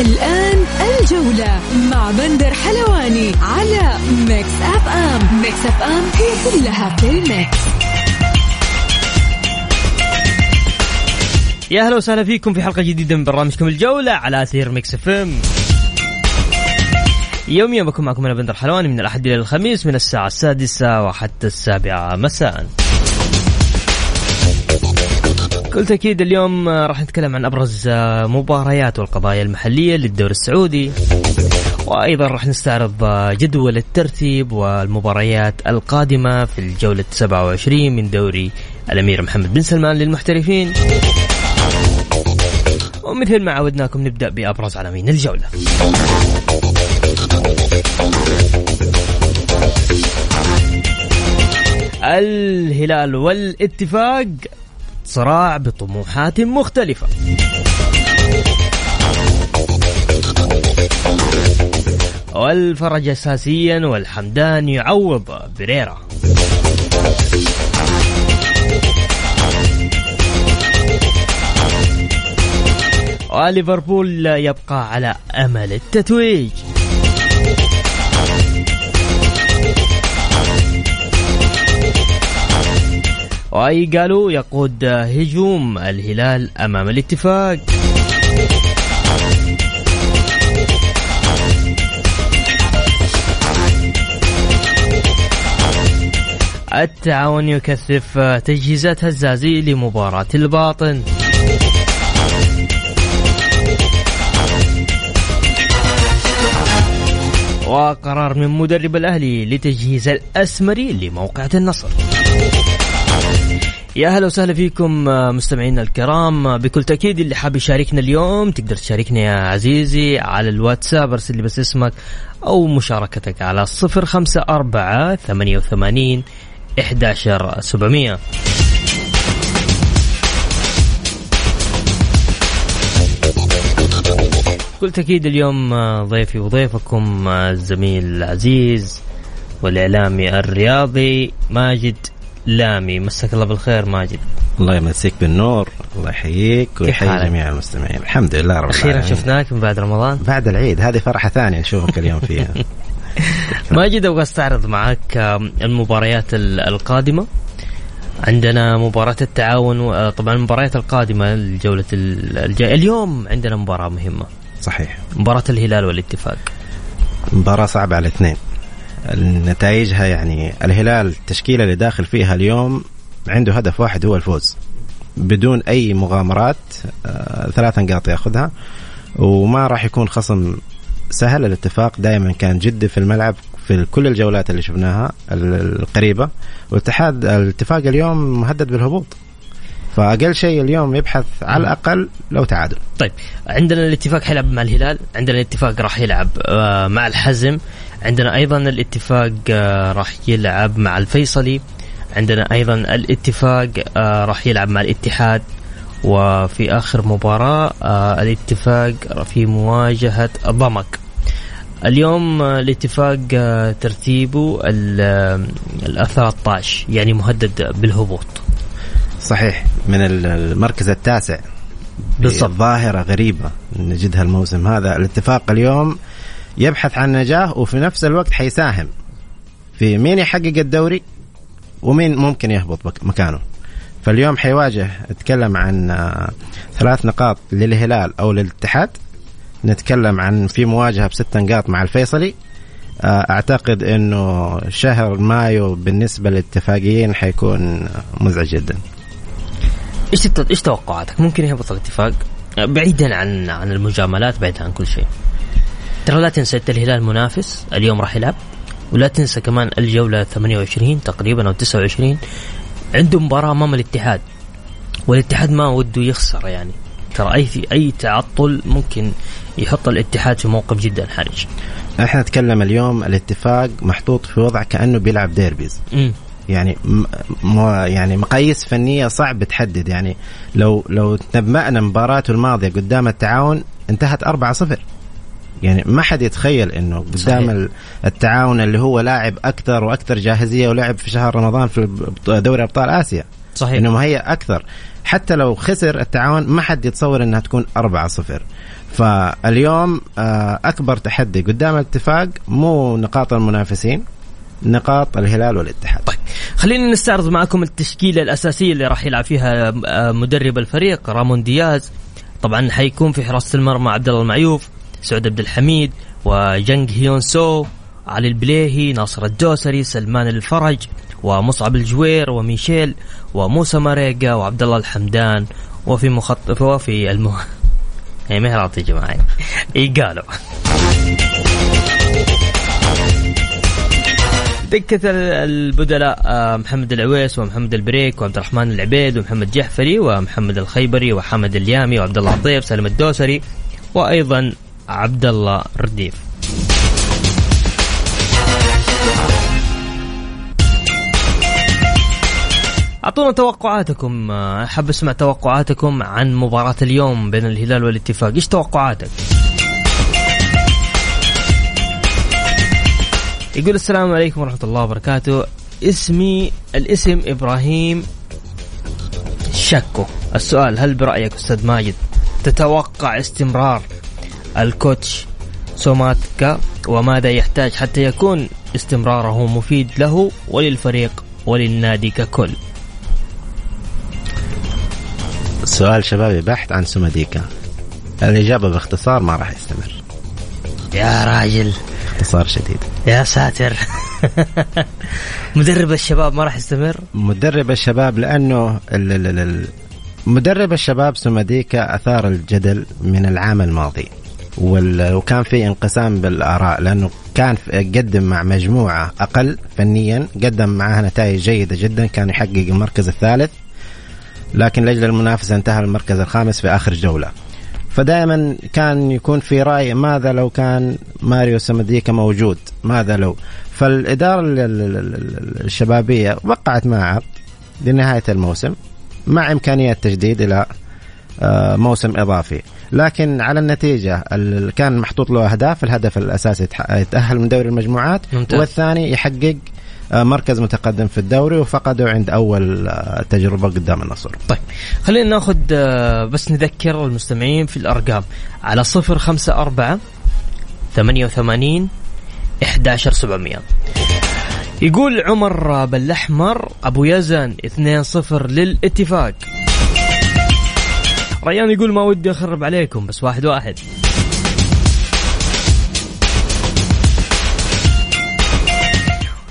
الآن الجولة مع بندر حلواني على Mix FM Mix FM هي كلها في ال Mix يا أهلا وسهلا فيكم في حلقة جديدة من برنامجكم الجولة على أثير Mix FM يوميا بكون معكم أنا بندر حلواني من الأحد إلى الخميس من الساعة السادسة وحتى السابعة. مساء. بكل تأكيد اليوم راح نتكلم عن أبرز مباريات والقضايا المحلية للدوري السعودي. وأيضا راح نستعرض جدول الترتيب والمباريات القادمة في الجولة 27 من دوري الأمير محمد بن سلمان للمحترفين. ومثل ما عودناكم نبدأ بأبرز عناوين الجولة. الهلال والاتفاق. صراع بطموحات مختلفة. والفرج أساسيا والحمدان يعوض بريرا وليفربول يبقى على أمل التتويج. واي قالوا يقود هجوم الهلال أمام الاتفاق. التعاون يكثف تجهيزات هزازي لمباراة الباطن. وقرار من مدرب الأهلي لتجهيز الأسمري لموقعة النصر. يا هلا وسهلا فيكم مستمعينا الكرام. بكل تأكيد اللي حاب يشاركنا اليوم تقدر تشاركنا يا عزيزي على الواتساب أرسل لي بس اسمك أو مشاركتك على صفر خمسة أربعة ثمانية وثمانين إحداشر سبعمية. بكل تأكيد اليوم ضيفي وضيفكم الزميل العزيز والإعلامي الرياضي ماجد لامي مساك الله بالخير ماجد. الله يمسيك بالنور الله يحييك ويحيي جميع المستمعين. الحمد لله رب أخيرا شفناك من بعد رمضان؟ بعد العيد هذه فرحة ثانية نشوفك اليوم فيها. ماجد أبغى أستعرض معك المباريات القادمة. عندنا مباراة التعاون طبعا المباريات القادمة الجولة الجاية اليوم عندنا مباراة مهمة. صحيح. مباراة الهلال والاتفاق. مباراة صعبة على الاثنين نتائجها يعني الهلال التشكيلة اللي داخل فيها اليوم عنده هدف واحد هو الفوز. بدون أي مغامرات آه ثلاث نقاط ياخذها. وما راح يكون خصم سهل. الاتفاق دائما كان جدي في الملعب في كل الجولات اللي شفناها القريبة. والاتحاد الاتفاق اليوم مهدد بالهبوط. فأقل شيء اليوم يبحث على الأقل لو تعادل. طيب عندنا الاتفاق حيلعب مع الهلال، عندنا الاتفاق راح يلعب مع الحزم، عندنا أيضا الاتفاق راح يلعب مع الفيصلي، عندنا أيضا الاتفاق راح يلعب مع الاتحاد. وفي آخر مباراة الاتفاق في مواجهة ضمك. اليوم الاتفاق ترتيبه ال 13 يعني مهدد بالهبوط. صحيح. من المركز التاسع. بالضبط. ظاهرة غريبة نجدها الموسم هذا. الاتفاق اليوم يبحث عن نجاح وفي نفس الوقت حيساهم. في مين يحقق الدوري ومين ممكن يهبط مكانه. فاليوم حيواجه اتكلم عن ثلاث نقاط للهلال أو للاتحاد. نتكلم عن في مواجهة بست نقاط مع الفيصلي. أعتقد إنه شهر مايو بالنسبة للاتفاقيين حيكون مزعج جدا. إيش إيش توقعاتك؟ ممكن يهبط الاتفاق؟ بعيدا عن عن المجاملات بعيدا عن كل شيء. ترى لا تنسى انت الهلال منافس اليوم راح يلعب. ولا تنسى كمان الجولة 28 تقريبا أو 29 عنده مباراة أمام الاتحاد. والاتحاد ما وده يخسر يعني. ترى أي أي تعطل ممكن يحط الاتحاد في موقف جدا حرج. إحنا نتكلم اليوم الاتفاق محطوط في وضع كأنه بيلعب ديربيز. مم. يعني م... يعني مقاييس فنية صعب تحدد. يعني لو لو تنبأنا مباراته الماضية قدام التعاون انتهت 4-0 يعني ما حد يتخيل إنه قدام. التعاون اللي هو لاعب أكثر وأكثر جاهزية ولعب في شهر رمضان في دوري أبطال آسيا. صحيح. إنه هي أكثر. حتى لو خسر التعاون ما حد يتصور إنها تكون 4 0 فاليوم آه، أكبر تحدي قدام الاتفاق مو نقاط المنافسين نقاط الهلال والاتحاد. طيب خلينا نستعرض معكم التشكيلة الأساسية اللي راح يلعب فيها آه، مدرب الفريق رامون دياز. طبعا حيكون في حراسة المرمى عبد الله المعيوف. سعود عبد الحميد وجنج هيون سو علي البليهي ناصر الدوسري سلمان الفرج ومصعب الجوير وميشيل وموسى ماريجا وعبد الله الحمدان وفي مخطط وفي المه هي ما هي يا جماعة. اي قالوا. دكة البدلاء آه، محمد العويس ومحمد البريك وعبد الرحمن العبيد ومحمد جحفري ومحمد الخيبري وحمد اليامي وعبد الله عطيف سالم الدوسري وأيضا عبد الله رديف. أعطونا توقعاتكم. أحب أسمع توقعاتكم عن مباراة اليوم بين الهلال والاتفاق. إيش توقعاتك؟ يقول السلام عليكم ورحمة الله وبركاته. اسمي الاسم إبراهيم شكو. السؤال هل برأيك أستاذ ماجد تتوقع استمرار الكوتش سوماتكا وماذا يحتاج حتى يكون استمراره مفيد له وللفريق وللنادي ككل. سؤال شبابي بحث عن سوماديكا الإجابة باختصار ما راح يستمر. يا راجل. اختصار شديد. يا ساتر. مدرب الشباب ما راح يستمر؟ مدرب الشباب لأنه مدرب الشباب سوماديكا أثار الجدل من العام الماضي. وكان في انقسام بالآراء لأنه كان قدم مع مجموعة أقل فنيا قدم معها نتائج جيدة جدا كان يحقق المركز الثالث. لكن لاجل المنافسة انتهى المركز الخامس في آخر جولة. فدائما كان يكون في رأي ماذا لو كان ماريو سمديكا موجود؟ ماذا لو؟ فالإدارة الشبابية وقعت مع عقد لنهاية الموسم مع إمكانية تجديد إلى آه، موسم إضافي. لكن على النتيجة كان محطوط له أهداف الهدف الأساسي يتأهل من دوري المجموعات ممتاز. والثاني يحقق آه، مركز متقدم في الدوري وفقده عند أول آه، تجربة قدام النصر. طيب خلينا ناخذ آه، بس نذكر المستمعين في الأرقام على 054 88 11700 يقول عمر بالأحمر أبو يزن 2-0 للإتفاق ريان يقول ما ودي أخرب عليكم بس واحد واحد.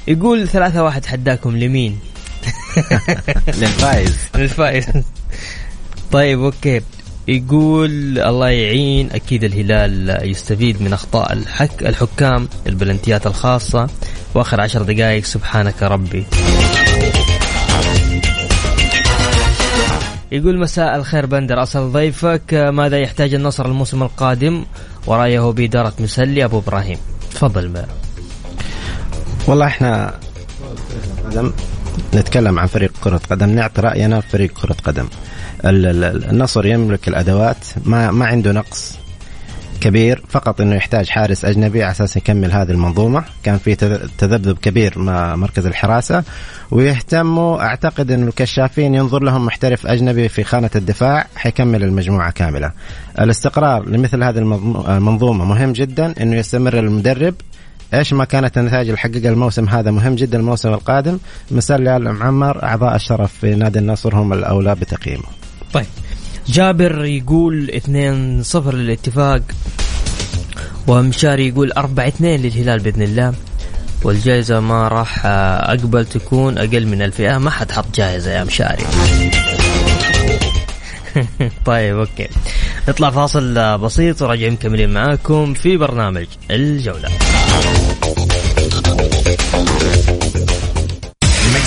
يقول ثلاثة واحد حداكم لمين؟ للفايز. للفايز. طيب okay. يقول الله يعين أكيد الهلال يستفيد من أخطاء الحك الحكام البلنتيات الخاصة وآخر عشر دقائق سبحانك ربي. يقول مساء الخير بندر. أسأل ضيفك ماذا يحتاج النصر الموسم القادم؟ ورأيه بإدارة مسلي أبو إبراهيم. تفضل. والله إحنا نتكلم عن فريق كرة قدم نعطي رأينا فريق كرة قدم. النصر يملك الأدوات ما ما عنده نقص. كبير فقط إنه يحتاج حارس أجنبي على أساس يكمل هذه المنظومة. كان في تذبذب كبير مع مركز الحراسة. ويهتموا أعتقد إن الكشافين ينظر لهم محترف أجنبي في خانة الدفاع حيكمل المجموعة كاملة. الاستقرار لمثل هذه المنظومة مهم جدا إنه يستمر المدرب. إيش ما كانت النتائج اللي حققها الموسم هذا مهم جدا الموسم القادم. مثال معمر أعضاء الشرف في نادي النصر هم الأولى بتقييمه. طيب. جابر يقول 2-0 للاتفاق ومشاري يقول 4-2 للهلال بإذن الله. والجائزة ما راح أقبل تكون أقل من الفئة ما حد حط جائزة يا مشاري طيب okay. نطلع فاصل بسيط وراجعين مكملين معاكم في برنامج الجولة.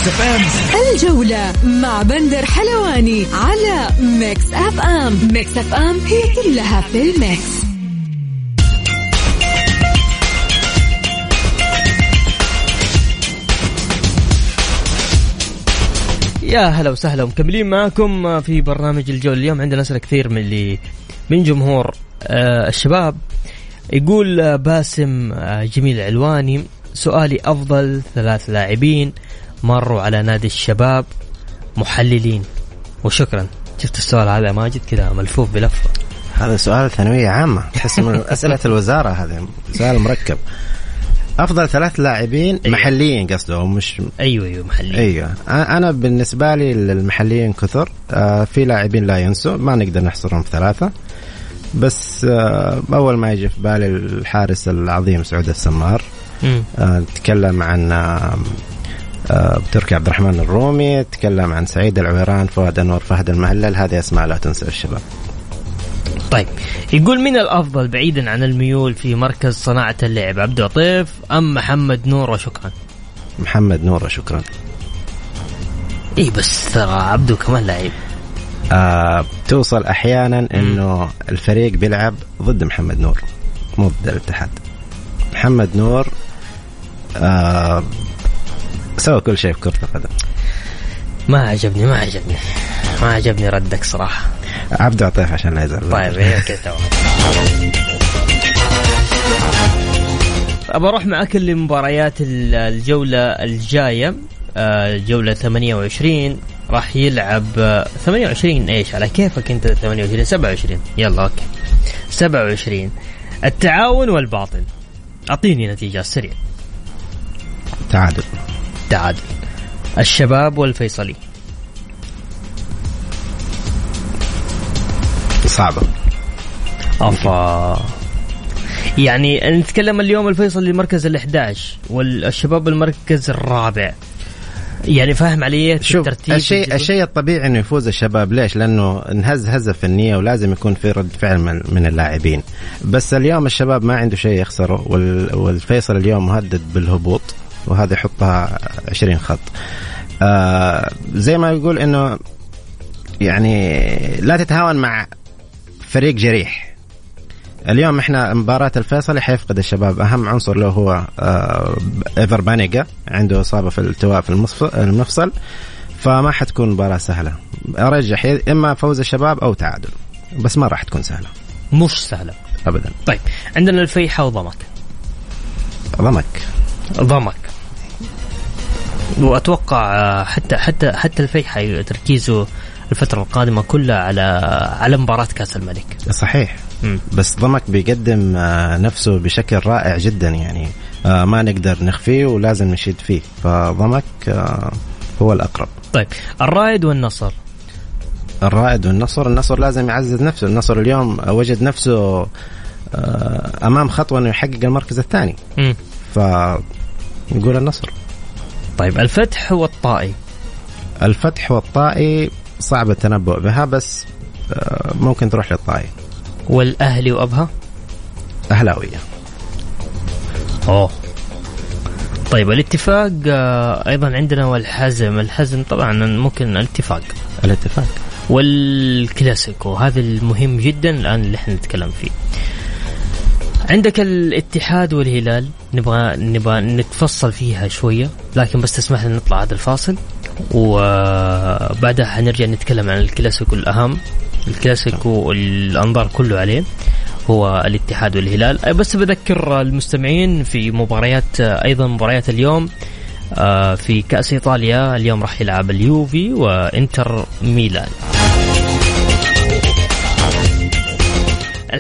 Mix FM الجولة مع بندر حلواني على Mix FM Mix FM هي كلها في ال Mix. يا هلا وسهلا مكملين معكم في برنامج الجول اليوم عندنا أسئلة كثير من اللي من جمهور آه الشباب. يقول آه، باسم آه جميل علواني سؤالي أفضل ثلاث لاعبين. مروا على نادي الشباب محللين. وشكرا. شفت السؤال هذا ماجد كذا ملفوف بلفه هذا سؤال ثانوية عامة. تحس من أسئلة الوزارة هذا سؤال مركب. أفضل ثلاث لاعبين أيوة. محليين قصده مش أيوه أيوه محليين. أيوه. أنا بالنسبة لي المحليين كثر. آه في لاعبين لا ينسوا. ما نقدر نحصرهم في ثلاثة. بس آه أول ما يجي في بالي الحارس العظيم سعود السمار. آه تكلم عن آه آه عبد الرحمن الرومي تكلم عن سعيد العويران فؤاد انور فهد المهلل. هذه أسماء لا تنسى الشباب. طيب يقول من الأفضل بعيدا عن الميول في مركز صناعة اللعب عبد اللطيف أم محمد نور؟ وشكرا. محمد نور وشكرا. اي بس ترى عبده كمان لعيب. آه توصل أحيانا إنه الفريق بيلعب ضد محمد نور مو ضد الاتحاد. محمد نور آه سوى كل شيء في كرة القدم. ما عجبني ما عجبني. ما عجبني ردك صراحة. عبد عطيف عشان لا يزعل طيب هيك تمام. ابى أروح معك لمباريات الجولة الجاية. الجولة آه، 28 راح يلعب 28 إيش؟ على كيفك أنت 28 27 يلا أوكي. 27 التعاون والباطل. أعطيني نتيجة سريع تعادل. تعادل الشباب والفيصلي. صعبة أفا. يعني نتكلم اليوم الفيصل للمركز ال11 والشباب المركز الرابع. يعني فاهم علي شوف الشيء الشيء الطبيعي إنه يفوز الشباب. ليش؟ لأنه انهز هزة فنية ولازم يكون في رد فعل من, من اللاعبين. بس اليوم الشباب ما عنده شيء يخسره والفيصل اليوم مهدد بالهبوط. وهذا يحطها 20 خط. آه زي ما يقول إنه يعني لا تتهاون مع فريق جريح. اليوم إحنا مباراة الفيصلي حيفقد الشباب أهم عنصر له هو آه إيفر بانيجا عنده إصابة في الالتواء في المفصل فما حتكون مباراة سهلة. أرجح إما فوز الشباب أو تعادل بس ما راح تكون سهلة. مش سهلة. ابدا. طيب عندنا الفيحة وضمك. ضمك. ضمك. وأتوقع حتى حتى حتى الفيحة تركيزه الفترة القادمة كلها على على مباراة كأس الملك. صحيح. م. بس ضمك بيقدم آه، نفسه بشكل رائع جدا يعني. آه، ما نقدر نخفيه ولازم نشيد فيه. فضمك آه، هو الأقرب. طيب الرائد والنصر. الرائد والنصر. النصر لازم يعزز نفسه. النصر اليوم وجد نفسه أمام خطوة أنه يحقق المركز الثاني. فنقول النصر. طيب الفتح والطائي. الفتح والطائي صعب التنبؤ بها بس آه، ممكن تروح للطائي. والأهلي وأبها؟ أهلاوية. أوه. طيب الاتفاق آه، أيضا عندنا والحزم. الحزم طبعا ممكن الاتفاق. الاتفاق. والكلاسيكو هذا المهم جدا الآن اللي إحنا نتكلم فيه. عندك الاتحاد والهلال. نبغى نبغى نتفصل فيها شوية لكن بس تسمح لنا نطلع هذا الفاصل. وبعدها حنرجع نتكلم عن الكلاسيكو الأهم الكلاسيكو الأنظار كله عليه. هو الاتحاد والهلال. بس بذكر المستمعين في مباريات أيضا مباريات اليوم آه، في كأس إيطاليا. اليوم راح يلعب اليوفي وإنتر ميلان.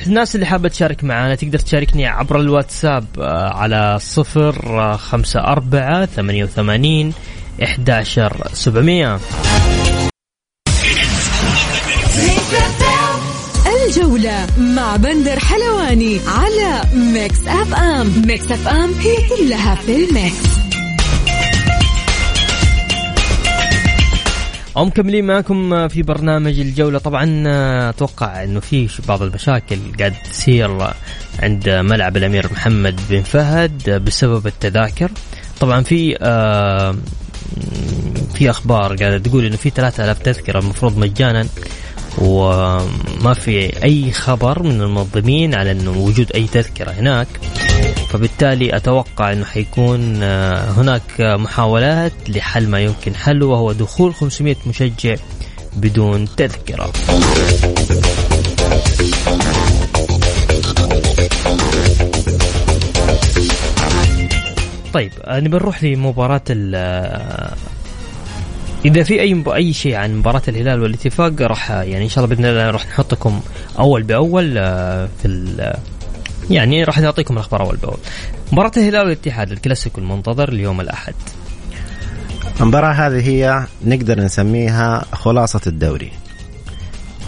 الناس اللي حابة تشارك معنا تقدر تشاركني عبر الواتساب آه، على صفر آه، خمسة أربعة ثمانية وثمانين 11700 الجولة مع بندر حلواني على Mix FM. Mix FM هي كلها في ال Mix. ومكملين معكم في برنامج الجولة. طبعا أتوقع أنه في بعض المشاكل قاعد تصير عند ملعب الأمير محمد بن فهد بسبب التذاكر. طبعا في آه في أخبار قاعدة تقول إنه في 3000 تذكرة المفروض مجانا وما في أي خبر من المنظمين على إنه وجود أي تذكرة هناك. فبالتالي أتوقع إنه حيكون آه، هناك محاولات لحل ما يمكن حله وهو دخول 500 مشجع بدون تذكرة. طيب آه، نبي نروح لمباراة ال إذا في أي أي شيء عن مباراة الهلال والاتفاق راح يعني إن شاء الله بإذن الله راح نحطكم أول بأول آه، في يعني راح نعطيكم الأخبار أول بأول. مباراة الهلال والاتحاد الكلاسيكو المنتظر اليوم الأحد. المباراة هذه هي نقدر نسميها خلاصة الدوري.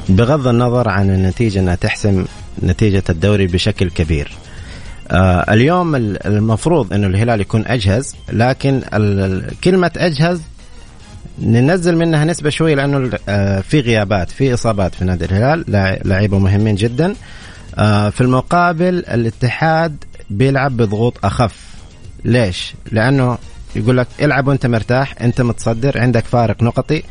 بغض النظر عن النتيجة أنها تحسم نتيجة الدوري بشكل كبير. آه اليوم المفروض إنه الهلال يكون أجهز لكن كلمة أجهز ننزل منها نسبة شوي لأنه آه، في غيابات في إصابات في نادي الهلال لعيبة مهمين جدا آه، في المقابل الاتحاد بيلعب بضغوط أخف. ليش؟ لأنه يقول لك العب وأنت مرتاح أنت متصدر عندك فارق نقطي.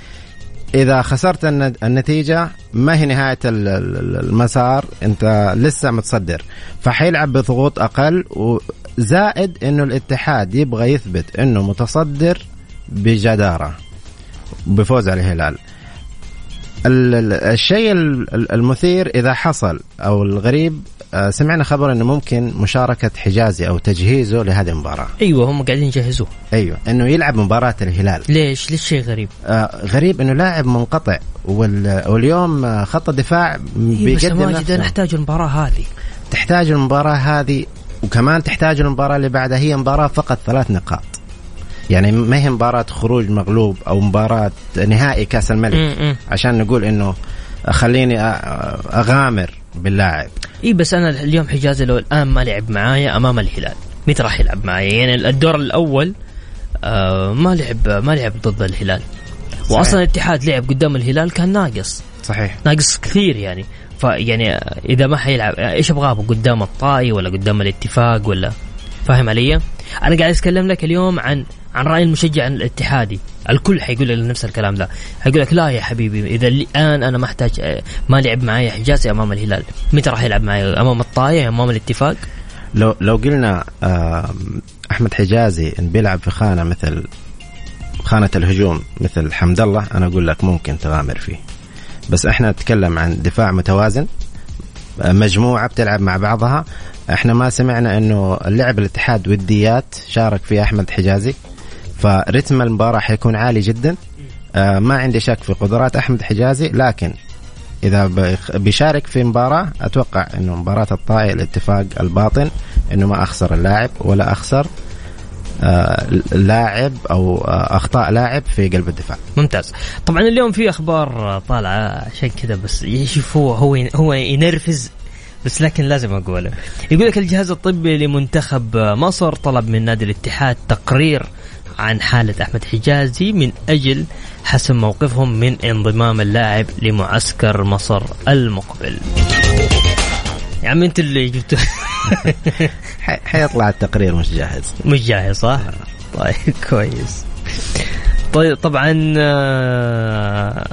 إذا خسرت النتيجة ما هي نهاية المسار أنت لسه متصدر. فحيلعب بضغوط أقل وزائد إنه الاتحاد يبغى يثبت إنه متصدر بجدارة بفوز على الهلال. الشيء المثير إذا حصل أو الغريب آه، سمعنا خبر إنه ممكن مشاركة حجازي أو تجهيزه لهذه المباراة. أيوه هم قاعدين يجهزوه. أيوه إنه يلعب مباراة الهلال. ليش؟ ليش شيء غريب؟ آه غريب إنه لاعب منقطع واليوم آه، خط الدفاع إيه بيقدم بس نحتاج المباراة هذه. تحتاج المباراة هذه وكمان تحتاج المباراة اللي بعدها هي مباراة فقط ثلاث نقاط. يعني ما هي مباراة خروج مغلوب أو مباراة نهائي كأس الملك؟ م -م. عشان نقول إنه خليني أغامر باللاعب. إي بس أنا اليوم حجازي لو الآن ما لعب معايا أمام الهلال. متى راح يلعب معايا. يعني الدور الأول آه ما لعب ما لعب ضد الهلال. صحيح. واصلا الاتحاد لعب قدام الهلال كان ناقص. صحيح. ناقص كثير يعني. فيعني إذا ما حيلعب إيش ابغاه قدام الطائي ولا قدام الاتفاق ولا؟ فاهم علي؟ أنا قاعد أتكلم لك اليوم عن عن رأي المشجع الاتحادي. الكل حيقول لك نفس الكلام ده حيقول لك لا يا حبيبي إذا الآن أنا ما أحتاج ما لعب معي حجازي أمام الهلال. متى راح يلعب معي أمام الطاية أمام الاتفاق؟ لو لو قلنا أحمد حجازي إن بيلعب في خانة مثل خانة الهجوم مثل حمد الله أنا أقول لك ممكن تغامر فيه. بس إحنا نتكلم عن دفاع متوازن مجموعة بتلعب مع بعضها. إحنا ما سمعنا إنه اللعب الاتحاد وديات شارك فيها أحمد حجازي. فرتم المباراة حيكون عالي جدا آه ما عندي شك في قدرات أحمد حجازي لكن إذا بيشارك في مباراة أتوقع إنه مباراة الطائي الاتفاق الباطن إنه ما أخسر اللاعب ولا أخسر آه لاعب أو آه أخطاء لاعب في قلب الدفاع. ممتاز. طبعا اليوم في أخبار طالعة عشان كذا بس شوف هو هو هو ينرفز بس لكن لازم أقوله. يقول لك الجهاز الطبي لمنتخب مصر طلب من نادي الاتحاد تقرير عن حالة أحمد حجازي من أجل حسم موقفهم من انضمام اللاعب لمعسكر مصر المقبل. يا عم أنت اللي جبته حيطلع التقرير مش جاهز. مش جاهز صح؟ طيب كويس. طيب طبعا آه،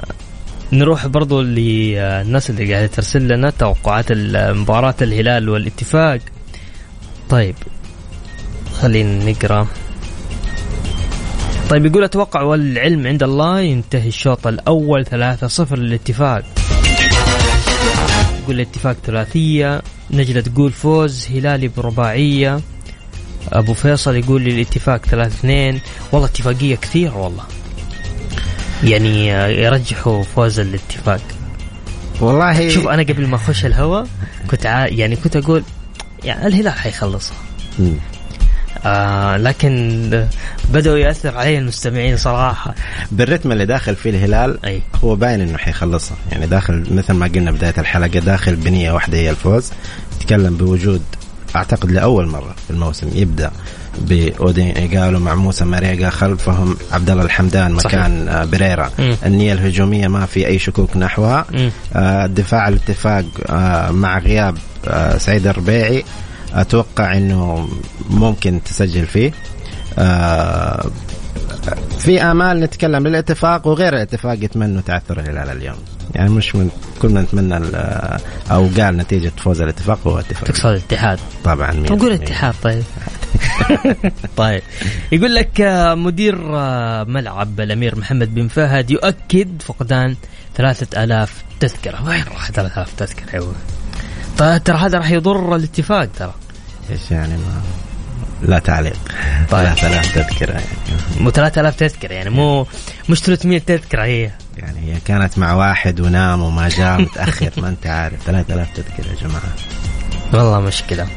نروح برضو للناس اللي قاعدة ترسل لنا توقعات مباراة الهلال والاتفاق. طيب خلينا نقرأ. طيب يقول أتوقع والعلم عند الله ينتهي الشوط الأول 3-0 للاتفاق. يقول الاتفاق ثلاثية نجلة تقول فوز هلالي برباعية. أبو فيصل يقول لي الاتفاق 3 2 والله اتفاقية كثير والله. يعني يرجحوا فوز الاتفاق. والله شوف أنا قبل ما أخش الهواء كنت يعني كنت أقول يعني الهلال حيخلصها آه لكن بدأوا يأثر علي المستمعين صراحة. بالرتم اللي داخل فيه الهلال أي. هو باين إنه حيخلصها يعني داخل مثل ما قلنا بداية الحلقة داخل بنية واحدة هي الفوز. تكلم بوجود أعتقد لأول مرة في الموسم يبدأ باودين ايجالو مع موسى ماريجا خلفهم عبد الله الحمدان مكان صحيح. بريرا. م. النية الهجومية ما في أي شكوك نحوها. آه الدفاع الاتفاق آه مع غياب آه سعيد الربيعي. أتوقع إنه ممكن تسجل فيه. آه في آمال نتكلم للاتفاق وغير الاتفاق يتمنوا تعثر الهلال اليوم. يعني مش من كلنا نتمنى ال- أو قال نتيجة فوز الاتفاق هو اتفاق. تقصد الاتحاد؟ طبعا طب قول الاتحاد طيب. طيب. يقول لك آه، مدير آه، ملعب الأمير محمد بن فهد يؤكد فقدان ثلاثة آلاف تذكرة. وين راح ثلاثة آلاف تذكرة أيوة. طيب ترى هذا راح يضر الاتفاق ترى. إيش يعني ما لا تعليق. طيب. 3000 تذكرة يعني. مو 3000 تذكرة يعني مو مش 300 تذكرة هي. يعني هي كانت مع واحد ونام وما جاء متأخر ما أنت عارف. 3000 تذكرة يا جماعة. والله مشكلة.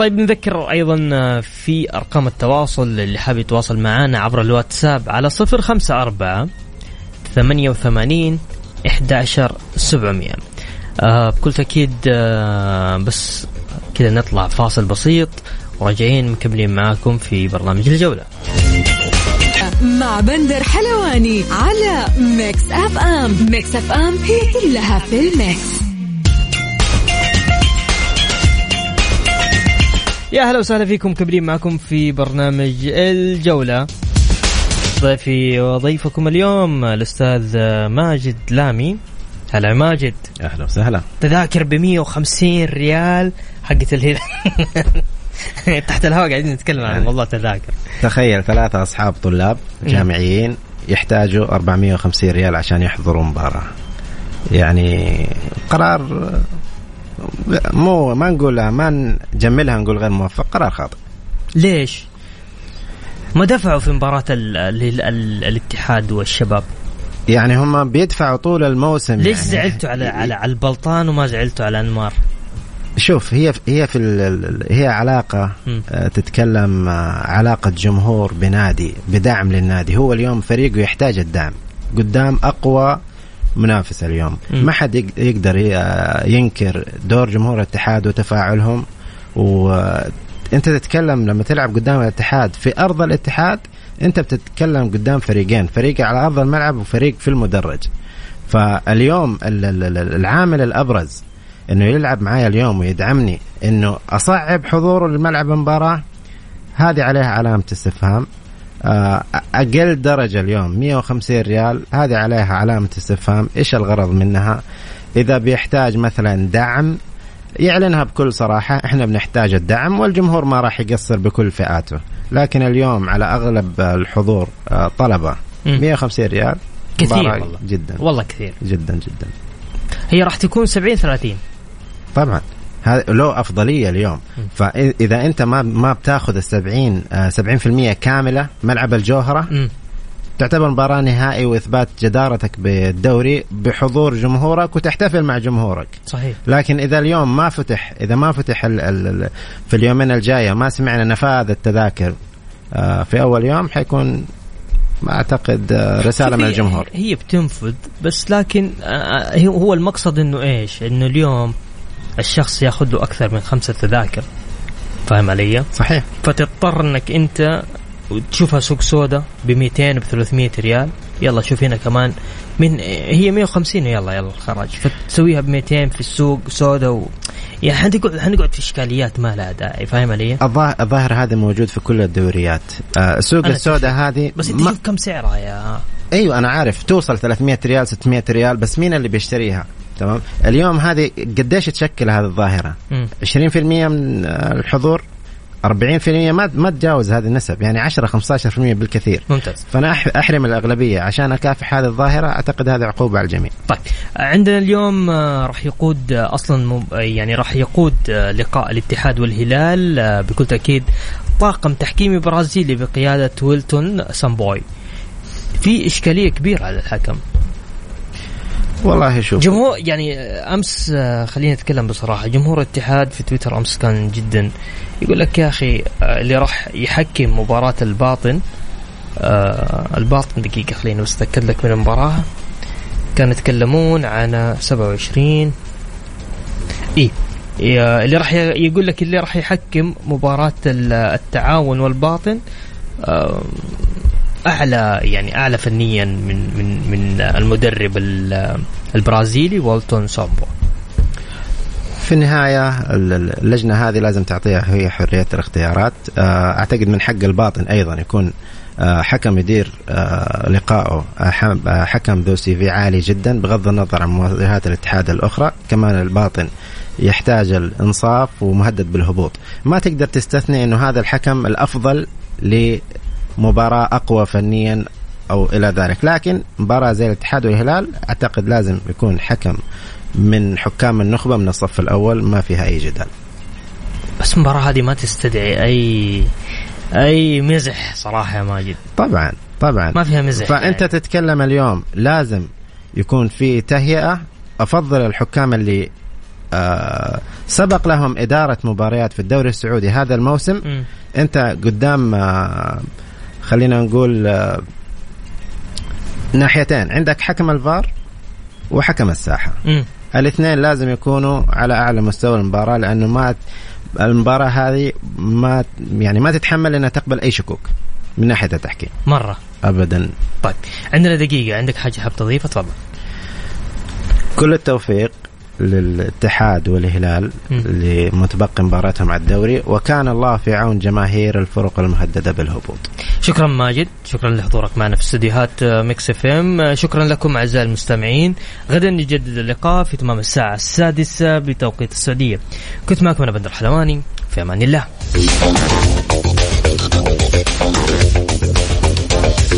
طيب نذكر أيضا في أرقام التواصل اللي حاب يتواصل معنا عبر الواتساب على 054 88 11 700 آه بكل تأكيد آه بس كذا نطلع فاصل بسيط وراجعين مكملين معاكم في برنامج الجولة. مع بندر حلواني على Mix FM. Mix FM هي كلها في ال Mix. يا هلا وسهلا فيكم مكملين معكم في برنامج الجولة. ضيفي وضيفكم اليوم الأستاذ ماجد لامي. هلا ماجد. أهلا وسهلا. تذاكر ب 150 ريال حقت الهلال تحت الهواء قاعدين نتكلم عن يعني. موضوع تذاكر تخيل ثلاثة أصحاب طلاب جامعيين يحتاجوا 450 ريال عشان يحضروا مباراة. يعني قرار مو ما نقول ما نجملها نقول غير موفق قرار خاطئ ليش؟ ما دفعوا في مباراة ال ال ال الاتحاد والشباب يعني هم بيدفعوا طول الموسم ليش يعني زعلتوا على على على البلطان وما زعلتوا على أنمار؟ شوف هي هي في هي علاقة مم. آه، تتكلم آه، علاقة جمهور بنادي بدعم للنادي هو اليوم فريقه يحتاج الدعم قدام أقوى منافس اليوم. ما حد يق- يقدر آه، ينكر دور جمهور الاتحاد وتفاعلهم. وانت تتكلم لما تلعب قدام الاتحاد في أرض الاتحاد انت بتتكلم قدام فريقين فريق على أرض الملعب وفريق في المدرج. فاليوم ال- ال- ال- العامل الأبرز إنه يلعب معايا اليوم ويدعمني إنه أصعب حضوره للملعب المباراة هذه عليها علامة استفهام. آه، أقل درجة اليوم 150 ريال. هذه عليها علامة استفهام. إيش الغرض منها؟ إذا بيحتاج مثلا دعم يعلنها بكل صراحة إحنا بنحتاج الدعم والجمهور ما راح يقصر بكل فئاته. لكن اليوم على أغلب الحضور آه، طلبة. مم. 150 ريال. كثير والله. جدا. والله كثير. جدا جدا. هي راح تكون 70 30 طبعا. له أفضلية اليوم. فاذا أنت ما ما بتاخذ ال 70 آه، 70% كاملة ملعب الجوهرة تعتبر مباراة نهائي وإثبات جدارتك بالدوري بحضور جمهورك وتحتفل مع جمهورك. صحيح. لكن إذا اليوم ما فتح إذا ما فتح ال ال ال في اليومين الجاية ما سمعنا نفاذ التذاكر آه، في أول يوم حيكون ما أعتقد آه، رسالة من الجمهور. هي بتنفذ بس لكن آه، هو المقصد إنه إيش؟ إنه اليوم الشخص ياخذ له أكثر من خمسة تذاكر. فاهم علي؟ صحيح. فتضطر إنك أنت تشوفها سوق سودا ب 200 ب 300 ريال. يلا شوف هنا كمان من هي 150 يلا يلا الخراج فتسويها ب 200 في السوق سودا و... يعني حنقعد حنقعد في إشكاليات ما لها داعي. فاهم علي؟ الظاهر هذا موجود في كل الدوريات. آه، أنا السوداء هذه بس أنت ما- شوف كم سعرها يا أيوه أنا عارف. توصل 300 ريال 600 ريال بس مين اللي بيشتريها؟ تمام؟ اليوم هذه قديش تشكل هذه الظاهرة؟ مم. 20% من الحضور 40% ما ما تجاوز هذه النسب يعني 10 15% بالكثير. ممتاز. فأنا أحرم الأغلبية عشان أكافح هذه الظاهرة أعتقد هذه عقوبة على الجميع. طيب عندنا اليوم آه، راح يقود آه، أصلا يعني راح يقود آه، لقاء الاتحاد والهلال بكل تأكيد طاقم تحكيمي برازيلي بقيادة ويلتون سامبوي. في إشكالية كبيرة على الحكم. والله شوف. جمهور يعني أمس آه، خلينا نتكلم بصراحة. جمهور الاتحاد في تويتر أمس كان جدا يقول لك يا أخي آه، اللي راح يحكم مباراة الباطن آه الباطن دقيقة خليني بس اتاكد لك من المباراة. كانوا يتكلمون عن 27 اي اللي راح يقول لك اللي راح يحكم مباراة ال- التعاون والباطن آه، أعلى يعني أعلى فنيا من من من المدرب البرازيلي والتون سامبو. في النهاية اللجنة هذه لازم تعطيها هي حرية الاختيارات. آه، أعتقد من حق الباطن أيضا يكون آه، حكم يدير آه، لقائه حكم ذو سي في عالي جدا بغض النظر عن مواجهات الاتحاد الأخرى. كمان الباطن يحتاج الإنصاف ومهدد بالهبوط. ما تقدر تستثني إنه هذا الحكم الأفضل لمباراه أقوى فنيا أو إلى ذلك. لكن مباراة زي الاتحاد والهلال أعتقد لازم يكون حكم من حكام النخبة من الصف الأول ما فيها أي جدال. بس المباراة هذه ما تستدعي أي أي مزح صراحة يا ماجد. طبعا طبعا. ما فيها مزح فأنت يعني. تتكلم اليوم لازم يكون في تهيئة. أفضل الحكام اللي آه سبق لهم إدارة مباريات في الدوري السعودي هذا الموسم. م. أنت قدام آه خلينا نقول آه ناحيتين. عندك حكم الفار وحكم الساحة. م. الاثنين لازم يكونوا على أعلى مستوى المباراة لأنه ما المباراة هذه ما يعني ما تتحمل إنها تقبل أي شكوك من ناحية التحكيم. مرة. ابدا. طيب عندنا دقيقة. عندك حاجة حاب تضيفها؟ تفضل. كل التوفيق. للاتحاد والهلال لمتبقي مباراتهم على الدوري وكان الله في عون جماهير الفرق المهددة بالهبوط. شكرا ماجد، شكرا لحضورك معنا في استديوهات Mix FM، شكرا لكم أعزائي المستمعين، غدا نجدد اللقاء في تمام الساعة السادسة بتوقيت السعودية. كنت معكم أنا بندر حلواني في أمان الله.